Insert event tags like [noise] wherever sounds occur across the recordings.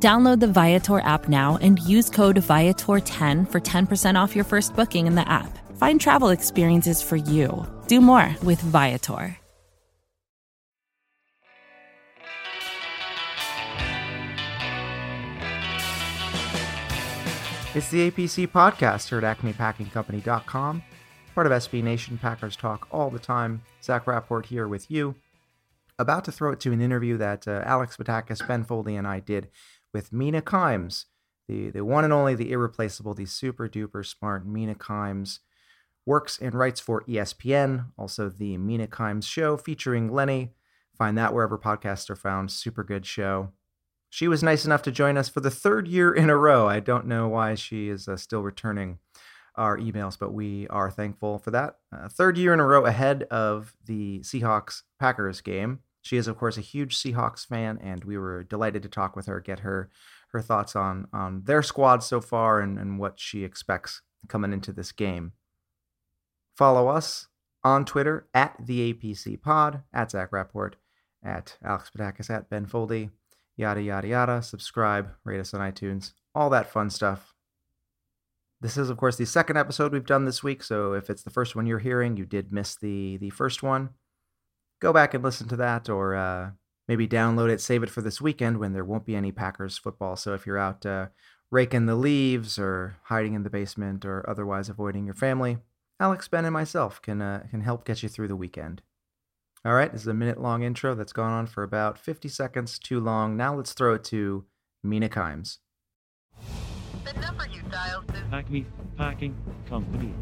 Download the Viator app now and use code Viator10 for 10% off your first booking in the app. Find travel experiences for you. Do more with Viator. It's the APC podcast here at AcmePackingCompany.com, part of SB Nation Packers Talk all the time. Zach Rapport here with you. About to throw it to an interview that uh, Alex Batakis, Ben Foldy, and I did with Mina Kimes, the, the one and only, the irreplaceable, the super duper smart Mina Kimes. Works and writes for ESPN, also the Mina Kimes Show featuring Lenny. Find that wherever podcasts are found. Super good show. She was nice enough to join us for the third year in a row. I don't know why she is uh, still returning our emails, but we are thankful for that. Uh, third year in a row ahead of the Seahawks Packers game. She is, of course, a huge Seahawks fan, and we were delighted to talk with her, get her her thoughts on on their squad so far and, and what she expects coming into this game. Follow us on Twitter at the APC Pod, at Zach Rapport, at Alex Patakis, at Ben Foldy, yada yada yada. Subscribe, rate us on iTunes, all that fun stuff. This is, of course, the second episode we've done this week. So if it's the first one you're hearing, you did miss the the first one go back and listen to that or uh, maybe download it, save it for this weekend when there won't be any Packers football. So if you're out uh, raking the leaves or hiding in the basement or otherwise avoiding your family, Alex, Ben, and myself can, uh, can help get you through the weekend. All right, this is a minute long intro that's gone on for about 50 seconds too long. Now let's throw it to Mina Kimes. The number you dialed is Acme Packing Company.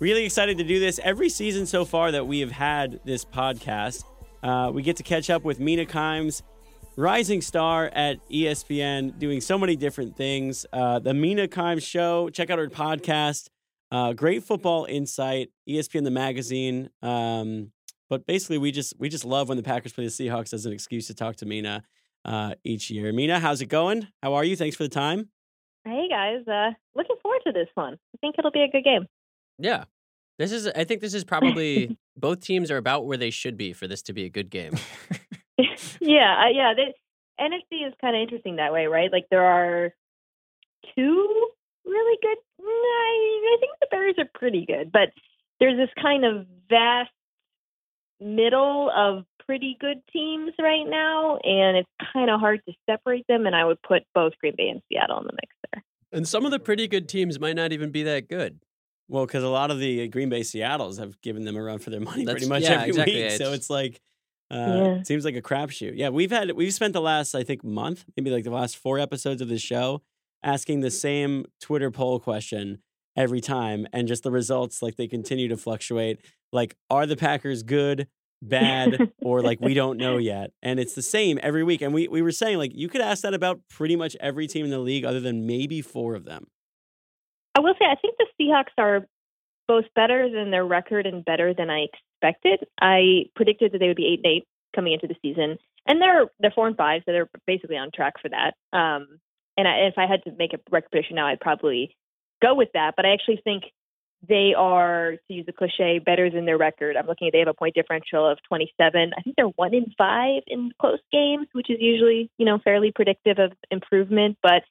Really excited to do this. Every season so far that we have had this podcast, uh, we get to catch up with Mina Kimes, rising star at ESPN, doing so many different things. Uh, the Mina Kimes Show. Check out her podcast. Uh, great football insight. ESPN the magazine. Um, but basically, we just we just love when the Packers play the Seahawks as an excuse to talk to Mina uh, each year. Mina, how's it going? How are you? Thanks for the time. Hey guys, uh, looking forward to this one. I think it'll be a good game. Yeah. This is I think this is probably [laughs] both teams are about where they should be for this to be a good game. [laughs] yeah, uh, yeah. The NFC is kind of interesting that way, right? Like there are two really good. I, I think the Bears are pretty good, but there's this kind of vast middle of pretty good teams right now, and it's kind of hard to separate them. And I would put both Green Bay and Seattle in the mix there. And some of the pretty good teams might not even be that good. Well, because a lot of the Green Bay Seattles have given them a run for their [laughs] money That's- pretty much yeah, every exactly. week. It's- So it's like, uh, Yeah. it seems like a crapshoot. Yeah, we've had we've spent the last I think month, maybe like the last four episodes of the show, asking the same Twitter poll question every time, and just the results like they continue to fluctuate. Like, are the Packers good? bad or like we don't know yet and it's the same every week and we, we were saying like you could ask that about pretty much every team in the league other than maybe four of them I will say, I think the Seahawks are both better than their record and better than I expected. I predicted that they would be eight and eight coming into the season, and they're they're four and five, so they're basically on track for that. Um, and I, if I had to make a record prediction now, I'd probably go with that. But I actually think they are, to use the cliche, better than their record. I'm looking at they have a point differential of 27. I think they're one in five in close games, which is usually you know fairly predictive of improvement, but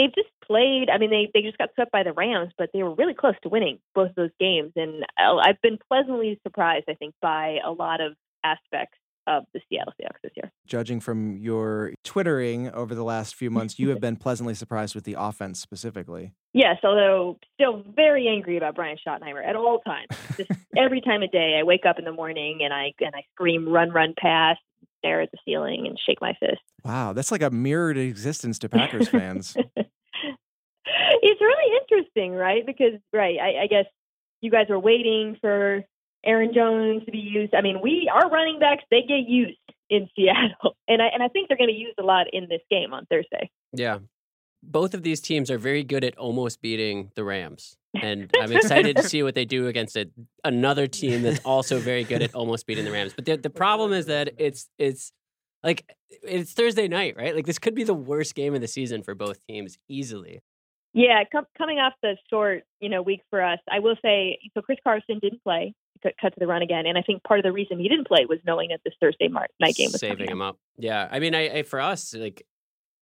they've just played. I mean, they they just got swept by the Rams, but they were really close to winning both of those games. And I- I've been pleasantly surprised, I think, by a lot of aspects of the Seattle Seahawks this year. Judging from your twittering over the last few months, you have been pleasantly surprised with the offense specifically. Yes, although still very angry about Brian Schottenheimer at all times. Just [laughs] every time of day, I wake up in the morning and I and I scream, "Run, run, pass." Stare at the ceiling and shake my fist. Wow, that's like a mirrored existence to Packers fans. [laughs] it's really interesting, right? Because right, I, I guess you guys were waiting for Aaron Jones to be used. I mean, we our running backs they get used in Seattle, [laughs] and I and I think they're going to use a lot in this game on Thursday. Yeah. Both of these teams are very good at almost beating the Rams. And I'm excited to see what they do against a, another team that's also very good at almost beating the Rams. But the, the problem is that it's it's like it's Thursday night, right? Like this could be the worst game of the season for both teams easily. Yeah, com- coming off the short, you know, week for us, I will say so. Chris Carson didn't play, cut, cut to the run again, and I think part of the reason he didn't play was knowing that this Thursday night game was saving him up. Yeah, I mean, I, I for us like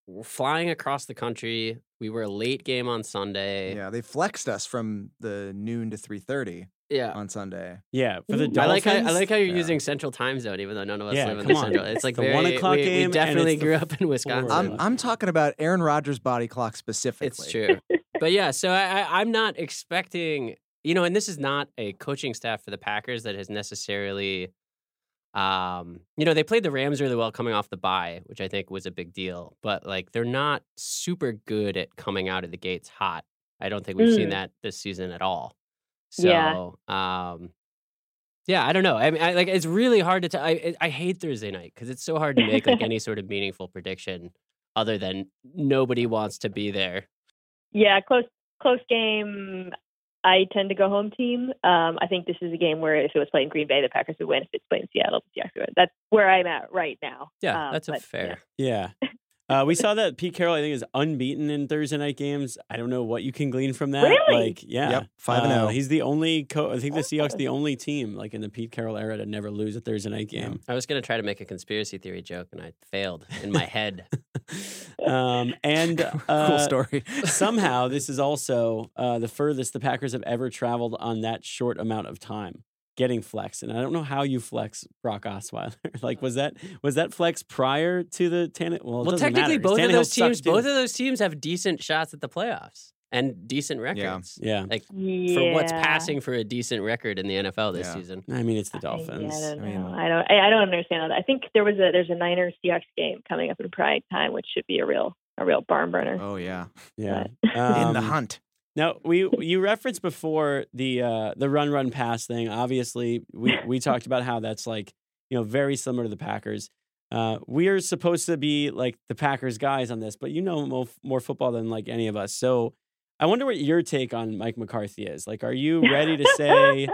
we're flying across the country. We were a late game on Sunday. yeah, they flexed us from the noon to three thirty Yeah. on Sunday. Yeah, for the Ooh. Dolphins. I like how I like how you're Yeah. using Central Time Zone, even though none of us Yeah, live in come the on. Central. It's like the very, one o'clock we, game, We definitely grew up in Wisconsin. I'm I'm talking about Aaron Rodgers' body clock specifically. It's true. [laughs] but yeah, so I, I, I'm not expecting, you know, and this is not a coaching staff for the Packers that has necessarily, um, you know, they played the Rams really well coming off the bye, which I think was a big deal. But like, they're not super good at coming out of the gates hot. I don't think we've seen Mm. that this season at all. So, Yeah. um, yeah, I don't know. I mean, I, like it's really hard to. tell. I, I hate Thursday night because it's so hard to make like [laughs] any sort of meaningful prediction, other than nobody wants to be there. Yeah, close close game. I tend to go home team. Um, I think this is a game where if it was played in Green Bay, the Packers would win. If it's played in Seattle, the Seahawks would win. That's where I'm at right now. Yeah, Um, that's a but, fair. Yeah. Uh, we saw that Pete Carroll, I think, is unbeaten in Thursday night games. I don't know what you can glean from that. Really? Like, yeah, Yep, 5 and Uh, 0. He's the only. Co- I think the Seahawks the only team like in the Pete Carroll era to never lose a Thursday night game. I was gonna try to make a conspiracy theory joke and I failed in my head. [laughs] um, and [laughs] cool uh, story. somehow [laughs] this is also uh, the furthest the Packers have ever traveled on that short amount of time getting flex. And I don't know how you flex Brock Osweiler. [laughs] like was that was that flex prior to the Tannehill? Well, well, technically, matter, 'cause both of those teams, sucked too. both of those teams have decent shots at the playoffs and decent records. yeah. yeah. Like Yeah. for what's passing for a decent record in the NFL this Yeah. season. I mean, it's the I- Dolphins. Yeah, I don't I mean- know. I don't. I, I don't understand that. I think there was a there's a Niners Seahawks game coming up in prime time, which should be a real a real barn burner. Oh yeah, Yeah. in the Um, hunt. Now we you referenced before the uh, the run run pass thing. Obviously, we we talked about how that's like you know very similar to the Packers. Uh, we are supposed to be like the Packers guys on this, but you know more, more football than like any of us. So I wonder what your take on Mike McCarthy is. Like, are you ready to say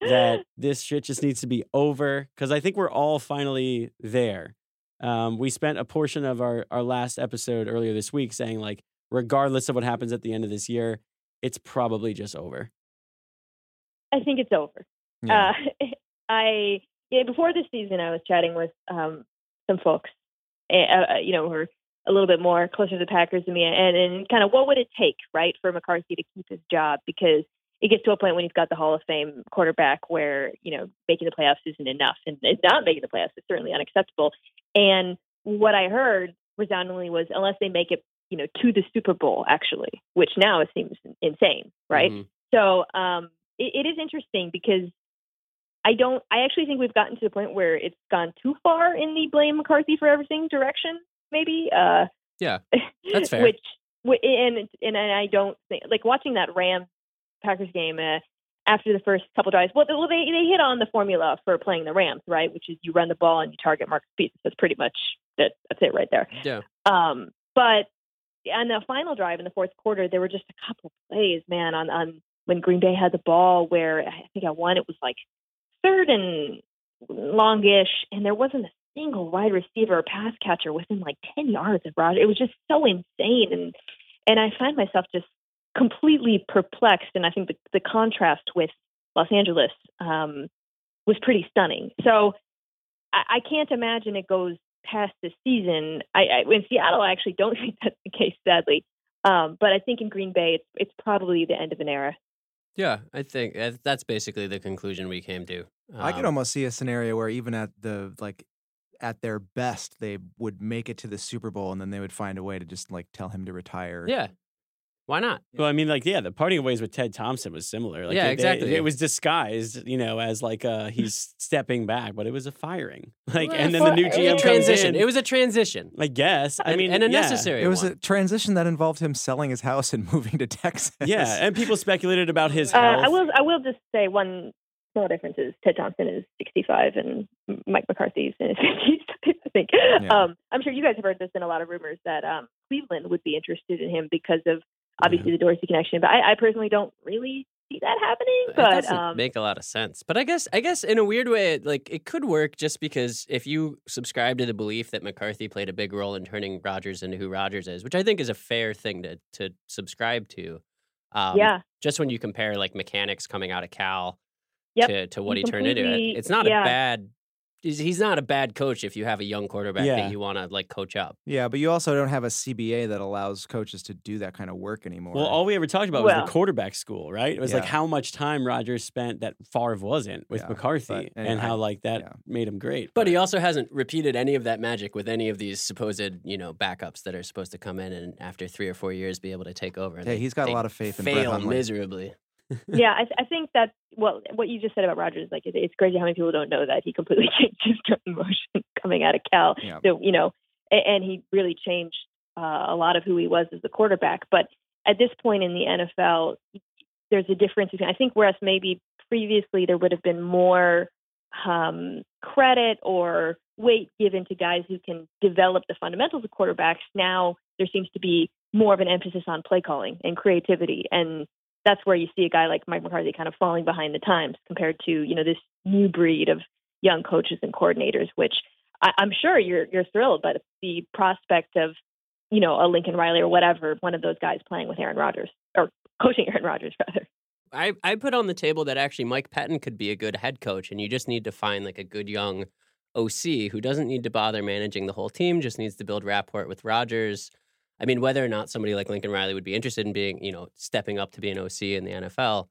that [laughs] this shit just needs to be over? Because I think we're all finally there. Um, we spent a portion of our our last episode earlier this week saying like, regardless of what happens at the end of this year, it's probably just over. I think it's over. Yeah. Uh, [laughs] I yeah, before this season, I was chatting with um, some folks, uh, uh, you know, who are a little bit more closer to the Packers than me, and and kind of what would it take, right, for McCarthy to keep his job because it gets to a point when he's got the Hall of Fame quarterback where you know making the playoffs isn't enough, and not making the playoffs is certainly unacceptable. And what I heard resoundingly was unless they make it, you know, to the Super Bowl, actually, which now seems insane, right? Mhm. So um, it, it is interesting because I don't. I actually think we've gotten to the point where it's gone too far in the blame McCarthy for everything direction. Maybe. Uh, Yeah, [laughs] that's fair. Which and and I don't think like watching that Rams Packers game uh, after the first couple drives. Well, they, well, they they hit on the formula for playing the Rams, right? Which is you run the ball and you target Marcus Peters. That's pretty much that. That's it right there. Yeah. Um, but on the final drive in the fourth quarter, there were just a couple plays, man, on on when Green Bay had the ball where I think at one it was like third and longish, and there wasn't a single wide receiver or pass catcher within like ten yards of Roger. It was just so insane, and and I find myself just completely perplexed. And I think the the contrast with Los Angeles um, was pretty stunning. So I, I can't imagine it goes past this season. I, I in Seattle, I actually don't [laughs] think that's the case, sadly. Um, but I think in Green Bay, it's it's probably the end of an era. Yeah, I think that's basically the conclusion we came to. I could Um, almost see a scenario where even at the like at their best, they would make it to the Super Bowl, and then they would find a way to just like tell him to retire. Yeah, Why not? Well, I mean, like, yeah, the parting of ways with Ted Thompson was similar. Like, Yeah, they- they- exactly. it was disguised, you know, as like uh, he's [laughs] stepping back, but it was a firing. [laughs] Like, and then the new it was GM a comes transition. in. It was a transition. I guess. I And- mean, and a yeah. necessary It was one. a transition that involved him selling his house and [laughs] moving to Texas. Yeah, and people speculated about his Uh. I will. I will just say one small difference is Ted Thompson is 65 and Mike McCarthy's in his 50s. I think. Um, I'm sure you guys have heard this in a lot of rumors that um, Cleveland would be interested in him because of obviously the Dorsey connection. But I, I personally don't really see that happening. It But doesn't um, make a lot of sense. But I guess I guess in a weird way, it, like it could work just because if you subscribe to the belief that McCarthy played a big role in turning Rodgers into who Rodgers is, which I think is a fair thing to to subscribe to. Um, yeah, Just when you compare like mechanics coming out of Cal Yep. to, to what He he turned into, it- it's not yeah. a bad. He's, he's not a bad coach if you have a young quarterback Yeah. that you want to like coach up. Yeah, but you also don't have a CBA that allows coaches to do that kind of work anymore. Well, all we ever talked about was the quarterback school, right? It was like how much time Rodgers spent that Favre wasn't with Yeah, McCarthy, but and anyway, how like that yeah. made him great. But he also hasn't repeated any of that magic with any of these supposed, you know, backups that are supposed to come in and after three or four years be able to take over. and Hey, he's got a lot of faith in Brett fail Hundley. miserably. [laughs] yeah. I, I think that well, what you just said about Rodgers, like it, it's crazy how many people don't know that he completely [laughs] changed his motion coming out of Cal. Yeah. So you know, and, and he really changed uh, a lot of who he was as a quarterback. But at this point in the NFL, there's a difference between. I think whereas maybe previously there would have been more um, credit or weight given to guys who can develop the fundamentals of quarterbacks. Now there seems to be more of an emphasis on play calling and creativity, and that's where you see a guy like Mike McCarthy kind of falling behind the times compared to you know this new breed of young coaches and coordinators, which I, I'm sure you're you're thrilled by the, the prospect of you know a Lincoln Riley or whatever one of those guys playing with Aaron Rodgers or coaching [laughs] Aaron Rodgers rather. I, I put on the table that actually Mike Pettine could be a good head coach, and you just need to find like a good young OC who doesn't need to bother managing the whole team, just needs to build rapport with Rodgers. I mean, whether or not somebody like Lincoln Riley would be interested in being, you know, stepping up to be an OC in the NFL.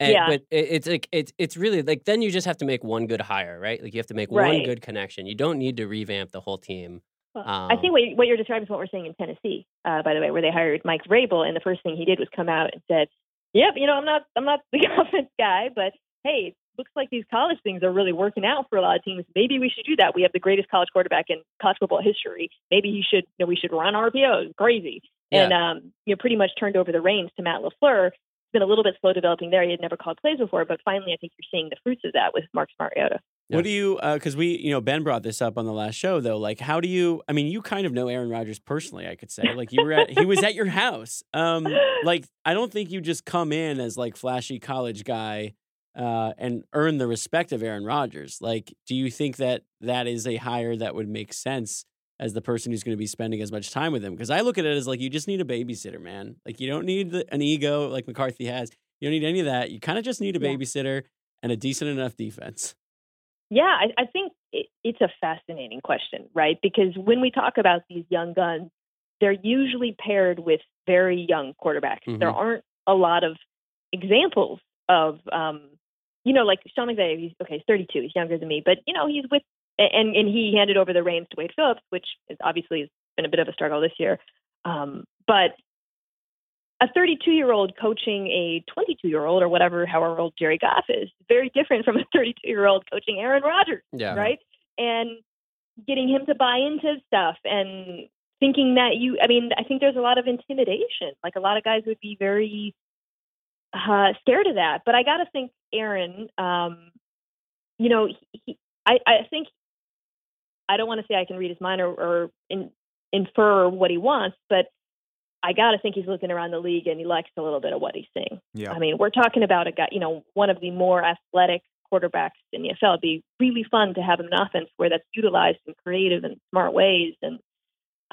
And, Yeah. But it, it's like it's it's really like then you just have to make one good hire, right? Like you have to make one good connection. You don't need to revamp the whole team. Well, I Um, think what, you- what you're describing is what we're seeing in Tennessee, uh, by the way, where they hired Mike Vrabel, and the first thing he did was come out and said, "Yep, you know, I'm not, I'm not the [laughs] offense guy, but hey, looks like these college things are really working out for a lot of teams. Maybe we should do that. We have the greatest college quarterback in college football history. Maybe he should, you know, we should run RPOs. Crazy." And um, you know, pretty much turned over the reins to Matt LaFleur. It's been a little bit slow developing there. He had never called plays before, but finally, I think you're seeing the fruits of that with Mark Mariota. What do you? Because we, you know, Ben brought this up on the last show, though. Like, how do you? I mean, you kind of know Aaron Rodgers personally. I could say, like, you were at, he was at your house. Um, [laughs] like, I don't think you just come in as like flashy college guy uh, and earn the respect of Aaron Rodgers. Like, do you think that that is a hire that would make sense as the person who's going to be spending as much time with him? Because I look at it as like you just need a babysitter, man. Like, you don't need the, an ego like McCarthy has. You don't need any of that. You kind of just need a Yeah. babysitter and a decent enough defense. Yeah, I, I think it, it's a fascinating question, right? Because when we talk about these young guns, they're usually paired with very young quarterbacks. There Mhm. aren't a lot of examples of, um, you know, like Sean McVay. He's okay. He's 32. He's younger than me, but you know, he's with and and he handed over the reins to Wade Phillips, which is obviously has been a bit of a struggle this year. Um, but a 32 year old coaching a 22 year old or whatever, however old Jared Goff is, very different from a 32 year old coaching Aaron Rodgers, yeah. right? And getting him to buy into stuff and thinking that you, I mean, I think there's a lot of intimidation. Like a lot of guys would be very uh, scared of that. But I got to think Aaron, um, you know, he, he, I, I think, I don't want to say I can read his mind or, or in, infer what he wants, but I got to think he's looking around the league and he likes a little bit of what he's seeing. Yeah. I mean, we're talking about a guy, you know, one of the more athletic quarterbacks in the NFL. It'd be really fun to have him an offense where that's utilized in creative and smart ways. And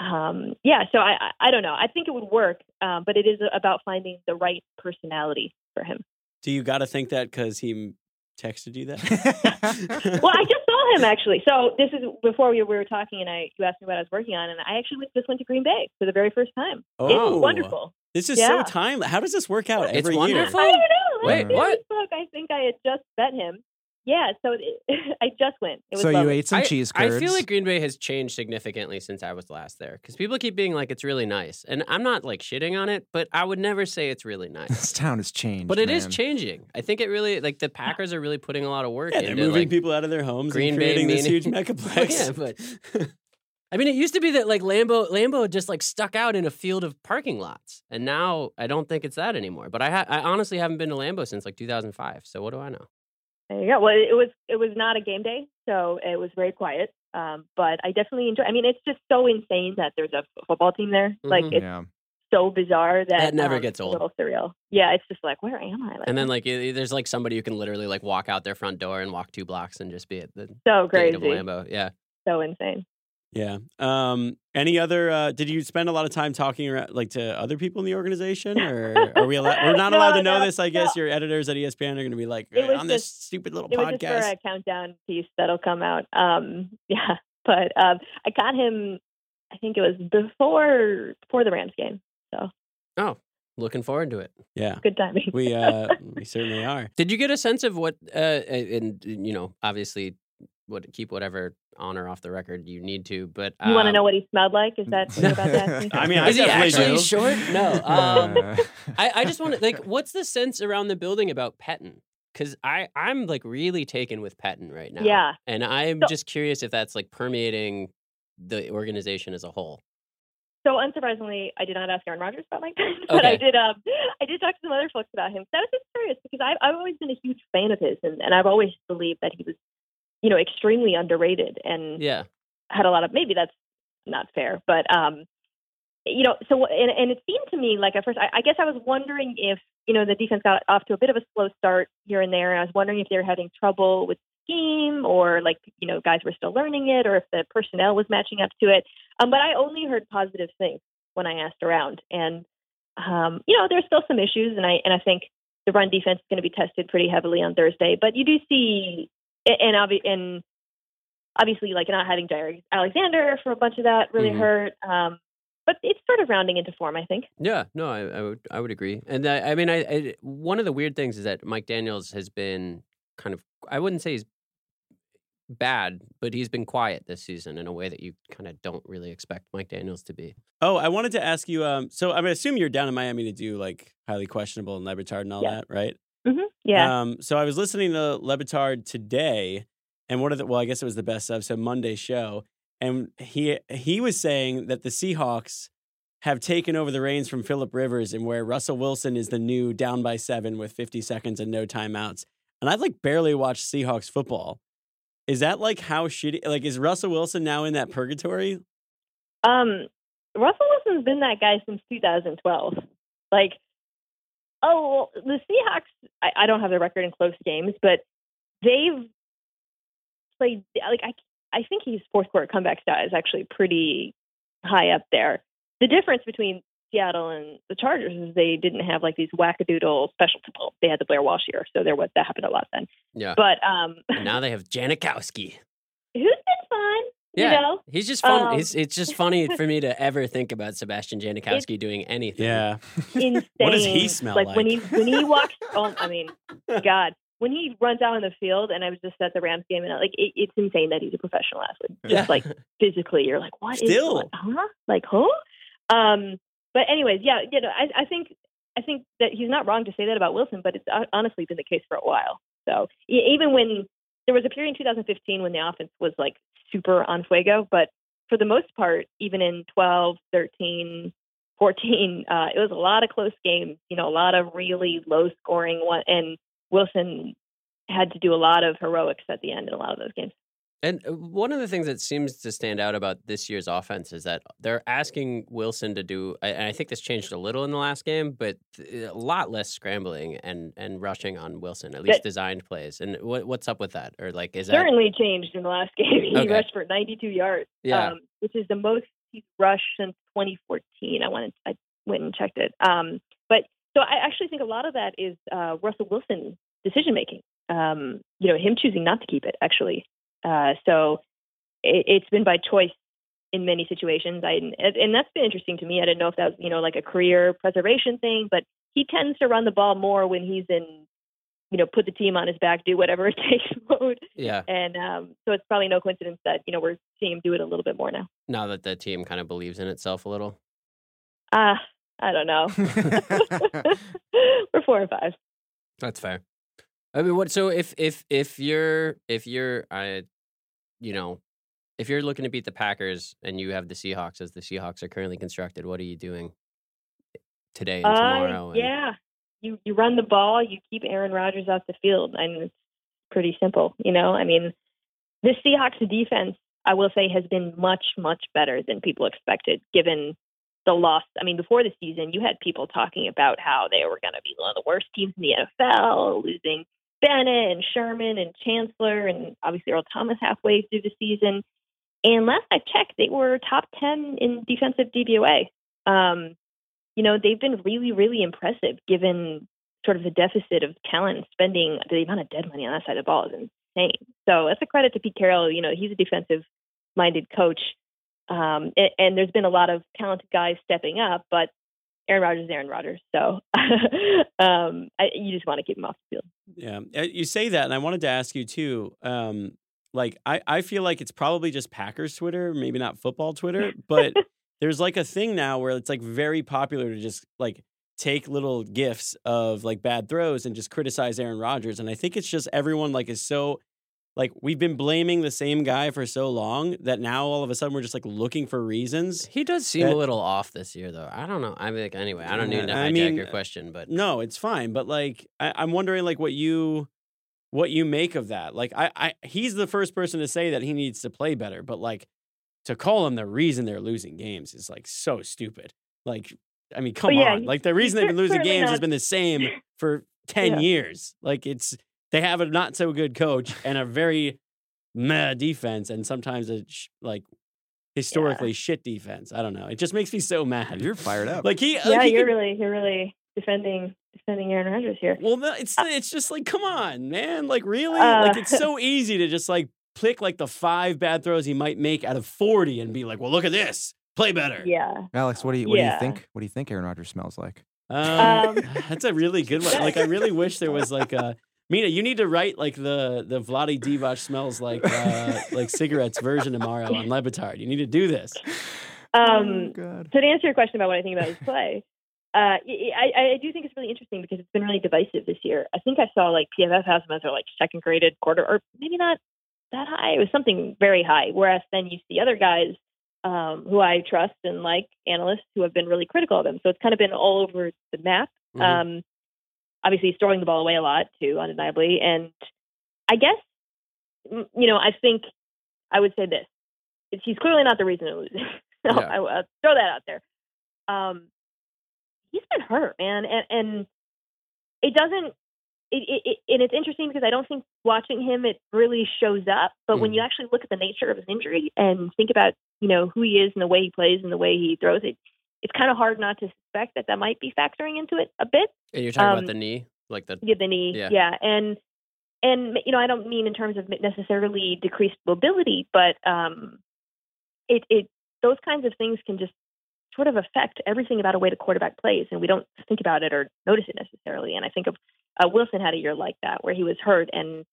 um, yeah, so I, I, I don't know. I think it would work, um, but it is about finding the right personality for him. Do you got to think that because he texted you that? [laughs] Well, I just saw him actually. So this is before we, we were talking, and I you asked me what I was working on, and I actually went, just went to Green Bay for the very first time. Oh. It's wonderful. This is so timely. How does this work out It's every year? wonderful. I don't know. Wait, what? we spoke, I think I had just met him, yeah, so it, [laughs] I just went. It was So you ate some I, cheese I feel like Green Bay has changed significantly since I was last there because people keep being like it's really nice, and I'm not like shitting on it, but I would never say it's really [laughs] nice. this town has changed. But it is man. changing. I think it really like the Packers are really putting a lot of work Yeah, they're into moving like, people out of their homes Green and Bay creating this meaning- huge [laughs] megaplex. yeah, but I mean, it used to be that like Lambeau Lambeau just like stuck out in a field of parking lots, and now I don't think it's that anymore. But I ha- I honestly haven't been to Lambeau since like 2005. So what do I know? There you go. Well, it was it was not a game day, so it was very quiet. Um, but I definitely enjoy. I mean, it's just so insane that there's a football team there. Like Mhm. it's Yeah. so bizarre that That never um, gets it's a old. little surreal. Yeah, it's just like where am I? Like, And then like i- there's like somebody who can literally like walk out their front door and walk two blocks and just be at the so gate of crazy, Lambeau. Yeah. so insane. Yeah. Um, any other? Uh, did you spend a lot of time talking around, like to other people in the organization, or [laughs] are we allowed? We're not No, allowed to know no, this. I guess no. your editors at ESPN are going to be like It was on this just- stupid little It was just for a countdown piece that'll come out. Um, [laughs] yeah, but um, I got him. I think it was before before the Rams game. So Oh, looking forward to it. yeah, good timing. we uh, [laughs] we certainly are. Did you get a sense of what? Uh, and you know, obviously, what keep whatever on or off the record you need to. But you want to um, know what he smelled like? Is that [laughs] what you're about to ask me? I mean, I is he actually do. short? No. [laughs] Um, I, I just want to like, what's the sense around the building about Pettine? Because I I'm like really taken with Pettine right now. Yeah. and I'm So- just curious if that's like permeating the organization as a whole. So unsurprisingly, I did not ask Aaron Rodgers about Mike Tyson, [laughs] but I did. Um, I did talk to some other folks about him. So I was just curious because I've I've always been a huge fan of his, and, and I've always believed that he was, you know, extremely underrated and Yeah. had a lot of. Maybe that's not fair, but um, you know, so and and it seemed to me like at first, I, I guess I was wondering if you know the defense got off to a bit of a slow start here and there, and I was wondering if they were having trouble with the scheme or like you know guys were still learning it or if the personnel was matching up to it um, but i only heard positive things when i asked around and um, you know there's still some issues and i and i think the run defense is going to be tested pretty heavily on thursday but you do see and obvi- and obviously like not having Jaire Alexander for a bunch of that really Mhm. hurt um, but it's sort of rounding into form i think Yeah, no, I, I would I would agree. And I, I mean, I, I one of the weird things is that Mike Daniels has been kind of I wouldn't say he's bad, but he's been quiet this season in a way that you kind of don't really expect Mike Daniels to be. Oh, I wanted to ask you. Um, so I mean, assume you're down in Miami to do like highly questionable and Le Batard and all Yeah. that, right? hmm yeah Um, so I was listening to Le Batard today, and one of the well, I guess it was the best of so Monday show, and he he was saying that the Seahawks have taken over the reins from Philip Rivers, and where Russell Wilson is the new down by seven with 50 seconds and no timeouts. And I've like barely watched Seahawks football. Is that like how shitty? Like, is Russell Wilson now in that purgatory? Um, Russell Wilson's been that guy since 2012. Like, oh, well, the Seahawks. I, I don't have the record in close games, but they've played. Like, I I think his fourth quarter comeback stat is actually pretty high up there. The difference between Seattle and the Chargers is they didn't have like these wackadoodle special people. They had the Blair Walsh year, so there was that happened a lot then. Yeah. But um, now they have Janikowski. Who's been fun? Yeah, You know, he's just fun. Um, it's, it's just [laughs] funny for me to ever think about Sebastian Janikowski doing anything. Yeah. insane. [laughs] What does he smell like? when he when he walks. [laughs] Oh, I mean, God, when he runs out on the field, and I was just at the Rams game, and I, like it, it's insane that he's a professional athlete. Yeah. Just like physically, you're like, what? Still. going- huh? Like who? Um, but anyways, yeah, you know, I, I think I think that he's not wrong to say that about Wilson, but it's honestly been the case for a while. So even when there was a period in 2015 when the offense was like super on fuego, but for the most part, even in 12, 13, 14, [laughs] uh, it was a lot of close games. You know, a lot of really low scoring one, and Wilson had to do a lot of heroics at the end in a lot of those games. And uh, one of the things that seems to stand out about this year's offense is that they're asking Wilson to do, and I think this changed a little in the last game, but a lot less scrambling and, and rushing on Wilson, at least That- designed plays. And what, what's up with that? Or like, is that Certainly changed in the last [laughs] game. He Okay. rushed for 92 yards, Yeah. um, which is the most he's rushed since 2014. I wanted, I went and checked it. Um, but so I actually think a lot of that is uh, Russell Wilson decision making. Um, you know, him choosing not to keep it actually. Uh, so it, it's been by choice in many situations. I and, that's been interesting to me. I didn't know if that was you know like a career preservation thing, but he tends to run the ball more when he's in you know, put the team on his back, do whatever [laughs] it takes mode. Yeah. And um, so it's probably no coincidence that you know we're seeing him do it a little bit more now. Now that the team kind of believes in itself a little. Ah, I don't know. [laughs] [laughs] we're four and five. That's fair. I mean, what? So if if if you're if you're I, you know, if you're looking to beat the Packers and you have the Seahawks as the Seahawks are currently constructed, what are you doing today and Uh, tomorrow? and- yeah, you you run the ball, you keep Aaron Rodgers off the field, and it's pretty simple. You know, I mean, this Seahawks defense, I will say, has been much much better than people expected, given the loss. I mean, before the season, you had people talking about how they were going to be one of the worst teams in the NFL, losing Bennett and Sherman and Chancellor, and obviously Earl Thomas halfway through the season. And last I checked, they were top ten in defensive DVOA. Um, you know, they've been really, really impressive given sort of the deficit of talent and spending. The amount of dead money on that side of the ball is insane. So that's a credit to Pete Carroll. You know, he's a defensive minded coach. Um, and, and there's been a lot of talented guys stepping up, but Aaron Rodgers is Aaron Rodgers. So [laughs] um, I, you just want to keep him off the field. Yeah, Uh, you say that, and I wanted to ask you too. Um, like, I, I feel like it's probably just Packers Twitter, maybe not football Twitter, but [laughs] there's like a thing now where it's like very popular to just like take little gifs of like bad throws and just criticize Aaron Rodgers. And I think it's just everyone like is so like we've been blaming the same guy for so long that now all of a sudden we're just like looking for reasons. He does seem That- a little off this year, though. I don't know. I mean, like, anyway, I don't Yeah, need to I hijack mean, your uh, question, but No, it's fine. But like, I, I'm wondering like what you, what you make of that. Like, I, I, he's the first person to say that he needs to play better. But like, to call him the reason they're losing games is like so stupid. Like, I mean, come yeah, on. Like the reason they've been losing certainly games has been the same [laughs] for ten Yeah. years. Like it's they have a not so good coach and a very meh defense, and sometimes a sh- like historically shit defense. I don't know. It just makes me so mad. You're fired up. like he, Yeah, like, he you're could- really, you're really defending defending Aaron Rodgers here. Well, no, it's it's just like, come on, man. Like, really? like, Uh, it's [laughs] so easy to just like pick like the five bad throws he might make out of forty and be like, well, look at this, play better. Yeah. Alex, what do you what do you think? What do you think Aaron Rodgers smells like? Um, Um, [laughs] that's a really good one. Like, I really wish there was like a Mina. You need to write like the the Vlade Divac smells like uh, [laughs] like cigarettes version tomorrow on Le Batard. You need to do this. Um, God. so to answer your question about what I think about his play, uh, y- I, I do think it's really interesting because it's been really divisive this year. I think I saw like PFF has him as their like second graded quarter, or maybe not that high. It was something very high. Whereas then you see other guys um, who I trust and like analysts who have been really critical of him. So it's kind of been all over the map. Mhm. Um, obviously, he's throwing the ball away a lot too, undeniably. And I guess, mm, you know, I think I would say this: he's clearly not the reason they're losing. [laughs] so Yeah. I, will throw that out there. Um, he's been hurt, man, and and it doesn't. It, it, it, and it's interesting because I don't think watching him it really shows up. But when you actually look at the nature of his injury and think about you know who he is and the way he plays and the way he throws it, it's kind of hard not to suspect that that might be factoring into it a bit. and you're talking um, about the knee, like the Yeah, the knee. Yeah. Yeah. And and you know, I don't mean in terms of necessarily decreased mobility, but um, it it those kinds of things can just sort of affect everything about a way the quarterback plays, and we don't think about it or notice it necessarily. And I think of uh, Wilson had a year like that where he was hurt and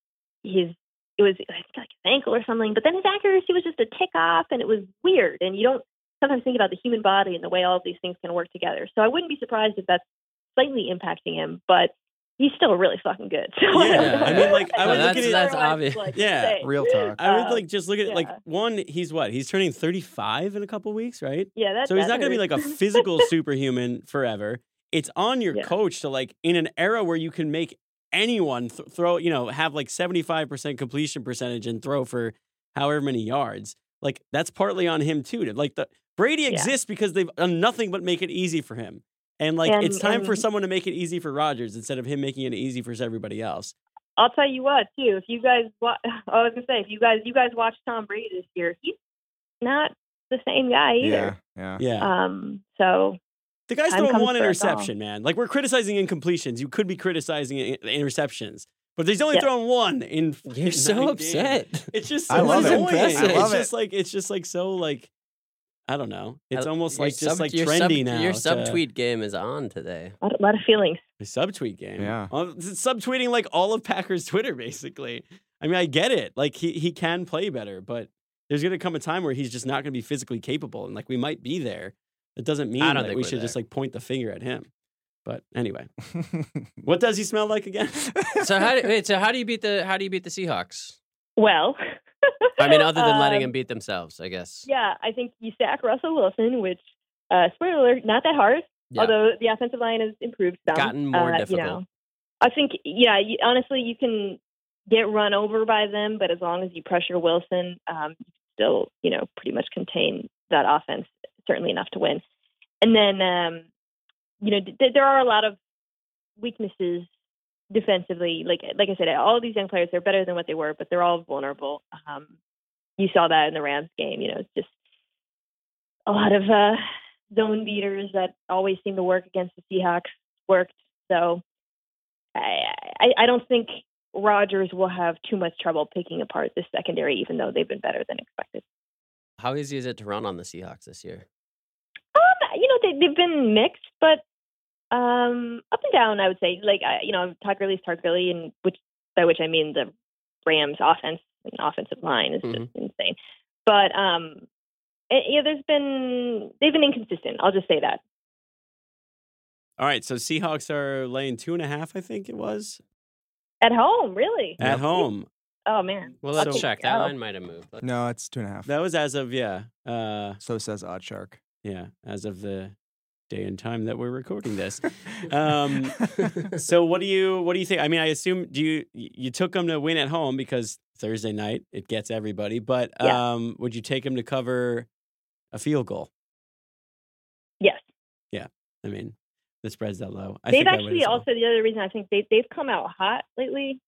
his it was I think like his ankle or something, but then his accuracy was just a tick off, and it was weird. And you don't sometimes think about the human body and the way all of these things can work together. So I wouldn't be surprised if that's slightly impacting him, but he's still really fucking good. [laughs] So I, Yeah, know. I mean, like, I don't would know look at it- otherwise, That's obvious. like, Yeah, say. Real talk. I would like um, just look at it. like yeah. one. He's what? He's turning thirty five in a couple weeks, right? Yeah, that, So he's that not going to be like a physical [laughs] superhuman forever. It's on your Yeah. coach to like in an era where you can make anyone th- throw, you know, have like 75% completion percentage and throw for however many yards. Like that's partly on him too. To, like the Brady Yeah. exists because they've done nothing but make it easy for him. And like And- it's time for someone to make it easy for Rodgers instead of him making it easy for everybody else. I'll tell you what, too. If you guys, wa- [laughs] I was gonna say, if you guys, you guys watch Tom Brady this year, he's not the same guy either. yeah. Yeah. Um, so The guy's Time throwing one for us all. interception, man. Like we're criticizing incompletions. You could be criticizing i- interceptions, but he's only Yeah. thrown one in. You're [laughs] so upset. games. It's just so I love it. I love it's it. just like it's just like so like I don't know. It's Uh, almost your like just sub- like your trendy sub, now. Your to- subtweet game is on today. a lot, a lot of feelings. A subtweet game. Yeah. Well, it's subtweeting like all of Packers [laughs] Twitter, basically. I mean, I get it. Like he he can play better, but there's gonna come a time where he's just not gonna be physically capable, and like we might be there. It doesn't mean I don't that think we we're should just like point the finger at him. But anyway, [laughs] what does he smell like again? So how [laughs] do, wait, so how do you beat the how do you beat the Seahawks? Well, I mean, other than letting um, them beat themselves, I guess. Yeah, I think you sack Russell Wilson, which, uh, spoiler alert, not that hard. Yeah. Although the offensive line has improved some. Gotten more uh, difficult. You know, I think, yeah, you, honestly, you can get run over by them, but as long as you pressure Wilson, um, you can still, you know, pretty much contain that offense, certainly enough to win. And then, um, you know, th- there are a lot of weaknesses defensively. Like like I said, all these young players they're better than what they were, but they're all vulnerable. Um, you saw that in the Rams game. You know, it's just a lot of uh, zone beaters that always seem to work against the Seahawks worked. So I I, I don't think Rodgers will have too much trouble picking apart this secondary, even though they've been better than expected. How easy is it to run on the Seahawks this year? Um, you know, they, they've been mixed, but um, up and down. I would say, like, I, you know, Todd Gurley's Todd Gurley, and which by which I mean the Rams' offense and offensive line is just insane. But um, it, you know, there's been they've been inconsistent. I'll just say that. All right, so Seahawks are laying two and a half, I think it was, At home, really? at home. Oh man. Well, I'll let's take- check. That oh. line might have moved. Let's- no, it's two and a half. That was as of yeah, uh, So says OddsShark. yeah, as of the day and time that we're recording this. [laughs] Um, so what do you what do you think? I mean, I assume do you you took them to win at home because Thursday night it gets everybody, but Yeah. um, would you take them to cover a field goal? Yes. Yeah. I mean, the spread's that low. I they've think I would actually as well. also the other reason I think they they've come out hot lately,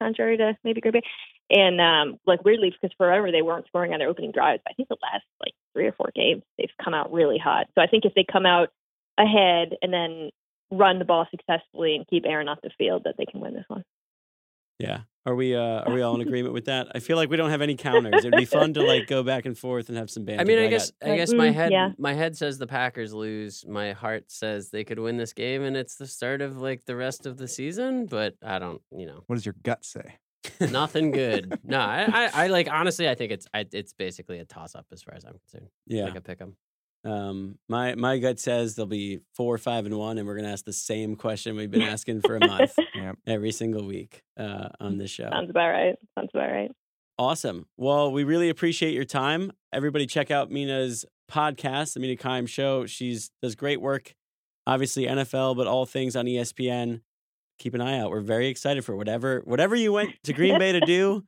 contrary to maybe Green Bay, and um, like weirdly because forever they weren't scoring on their opening drives. I think the last like three or four games they've come out really hot. So I think if they come out ahead and then run the ball successfully and keep Aaron off the field, that they can win this one. Yeah. Are we uh are we all in [laughs] agreement with that? I feel like we don't have any counters. It'd be fun to like go back and forth and have some banter. I mean, but I got- guess I guess my mm, head yeah. my head says the Packers lose. My heart says they could win this game, and it's the start of like the rest of the season. But I don't, you know, what does your gut say? [laughs] nothing good. no, I, I, I [laughs] like honestly, I think it's I, it's basically a toss up as far as I'm concerned. yeah. Like a pick 'em. Um, my my gut says they'll be four, five, and one, and we're gonna ask the same question we've been [laughs] asking for a month Yep. every single week uh, on this show. Sounds about right. Sounds about right. Awesome. Well, we really appreciate your time. Everybody, check out Mina's podcast, the Mina Kime Show. She's does great work, obviously NFL, but all things on ESPN. Keep an eye out. We're very excited for whatever whatever you went to Green Bay to do.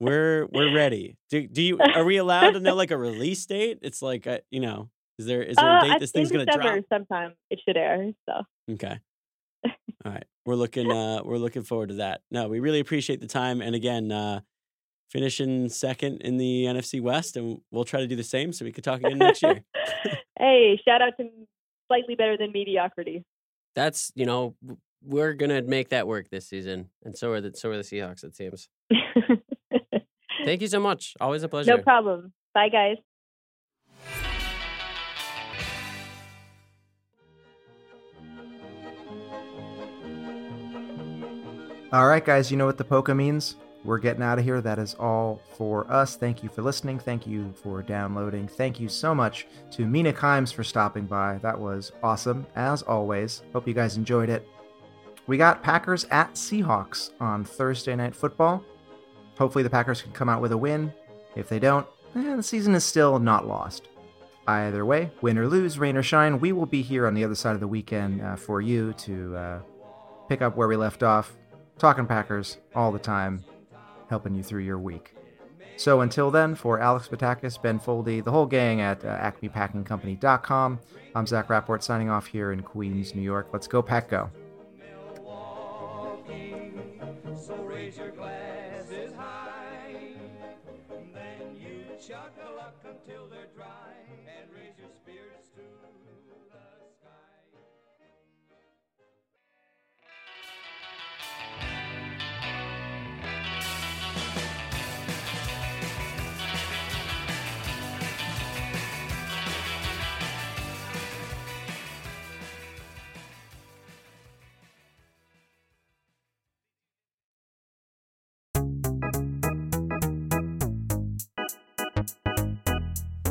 We're we're ready. Do do you are we allowed to know like a release date? It's like uh, you know, is there is there a Uh, date this thing's gonna drop? Sometime it should air. So Okay. [laughs] All right. We're looking uh we're looking forward to that. No, we really appreciate the time and again, uh finishing second in the NFC West and we'll try to do the same so we could talk again next year. [laughs] [laughs] hey, shout out to slightly better than mediocrity. That's you know we're gonna make that work this season, and so are the so are the Seahawks. It seems. Thank you so much. Always a pleasure. no problem. Bye, guys. All right, guys, you know what the polka means? We're getting out of here. That is all for us. Thank you for listening. Thank you for downloading. Thank you so much to Mina Kimes for stopping by. That was awesome, as always. Hope you guys enjoyed it. We got Packers at Seahawks on Thursday Night Football. Hopefully, the Packers can come out with a win. If they don't, eh, the season is still not lost. Either way, win or lose, rain or shine, we will be here on the other side of the weekend uh, for you to uh, pick up where we left off, talking Packers all the time, helping you through your week. So until then, for Alex Batakis, Ben Foldy, the whole gang at uh, acmepackingcompany.com, I'm Zach Rapport signing off here in Queens, New York. Let's go, Pack, go.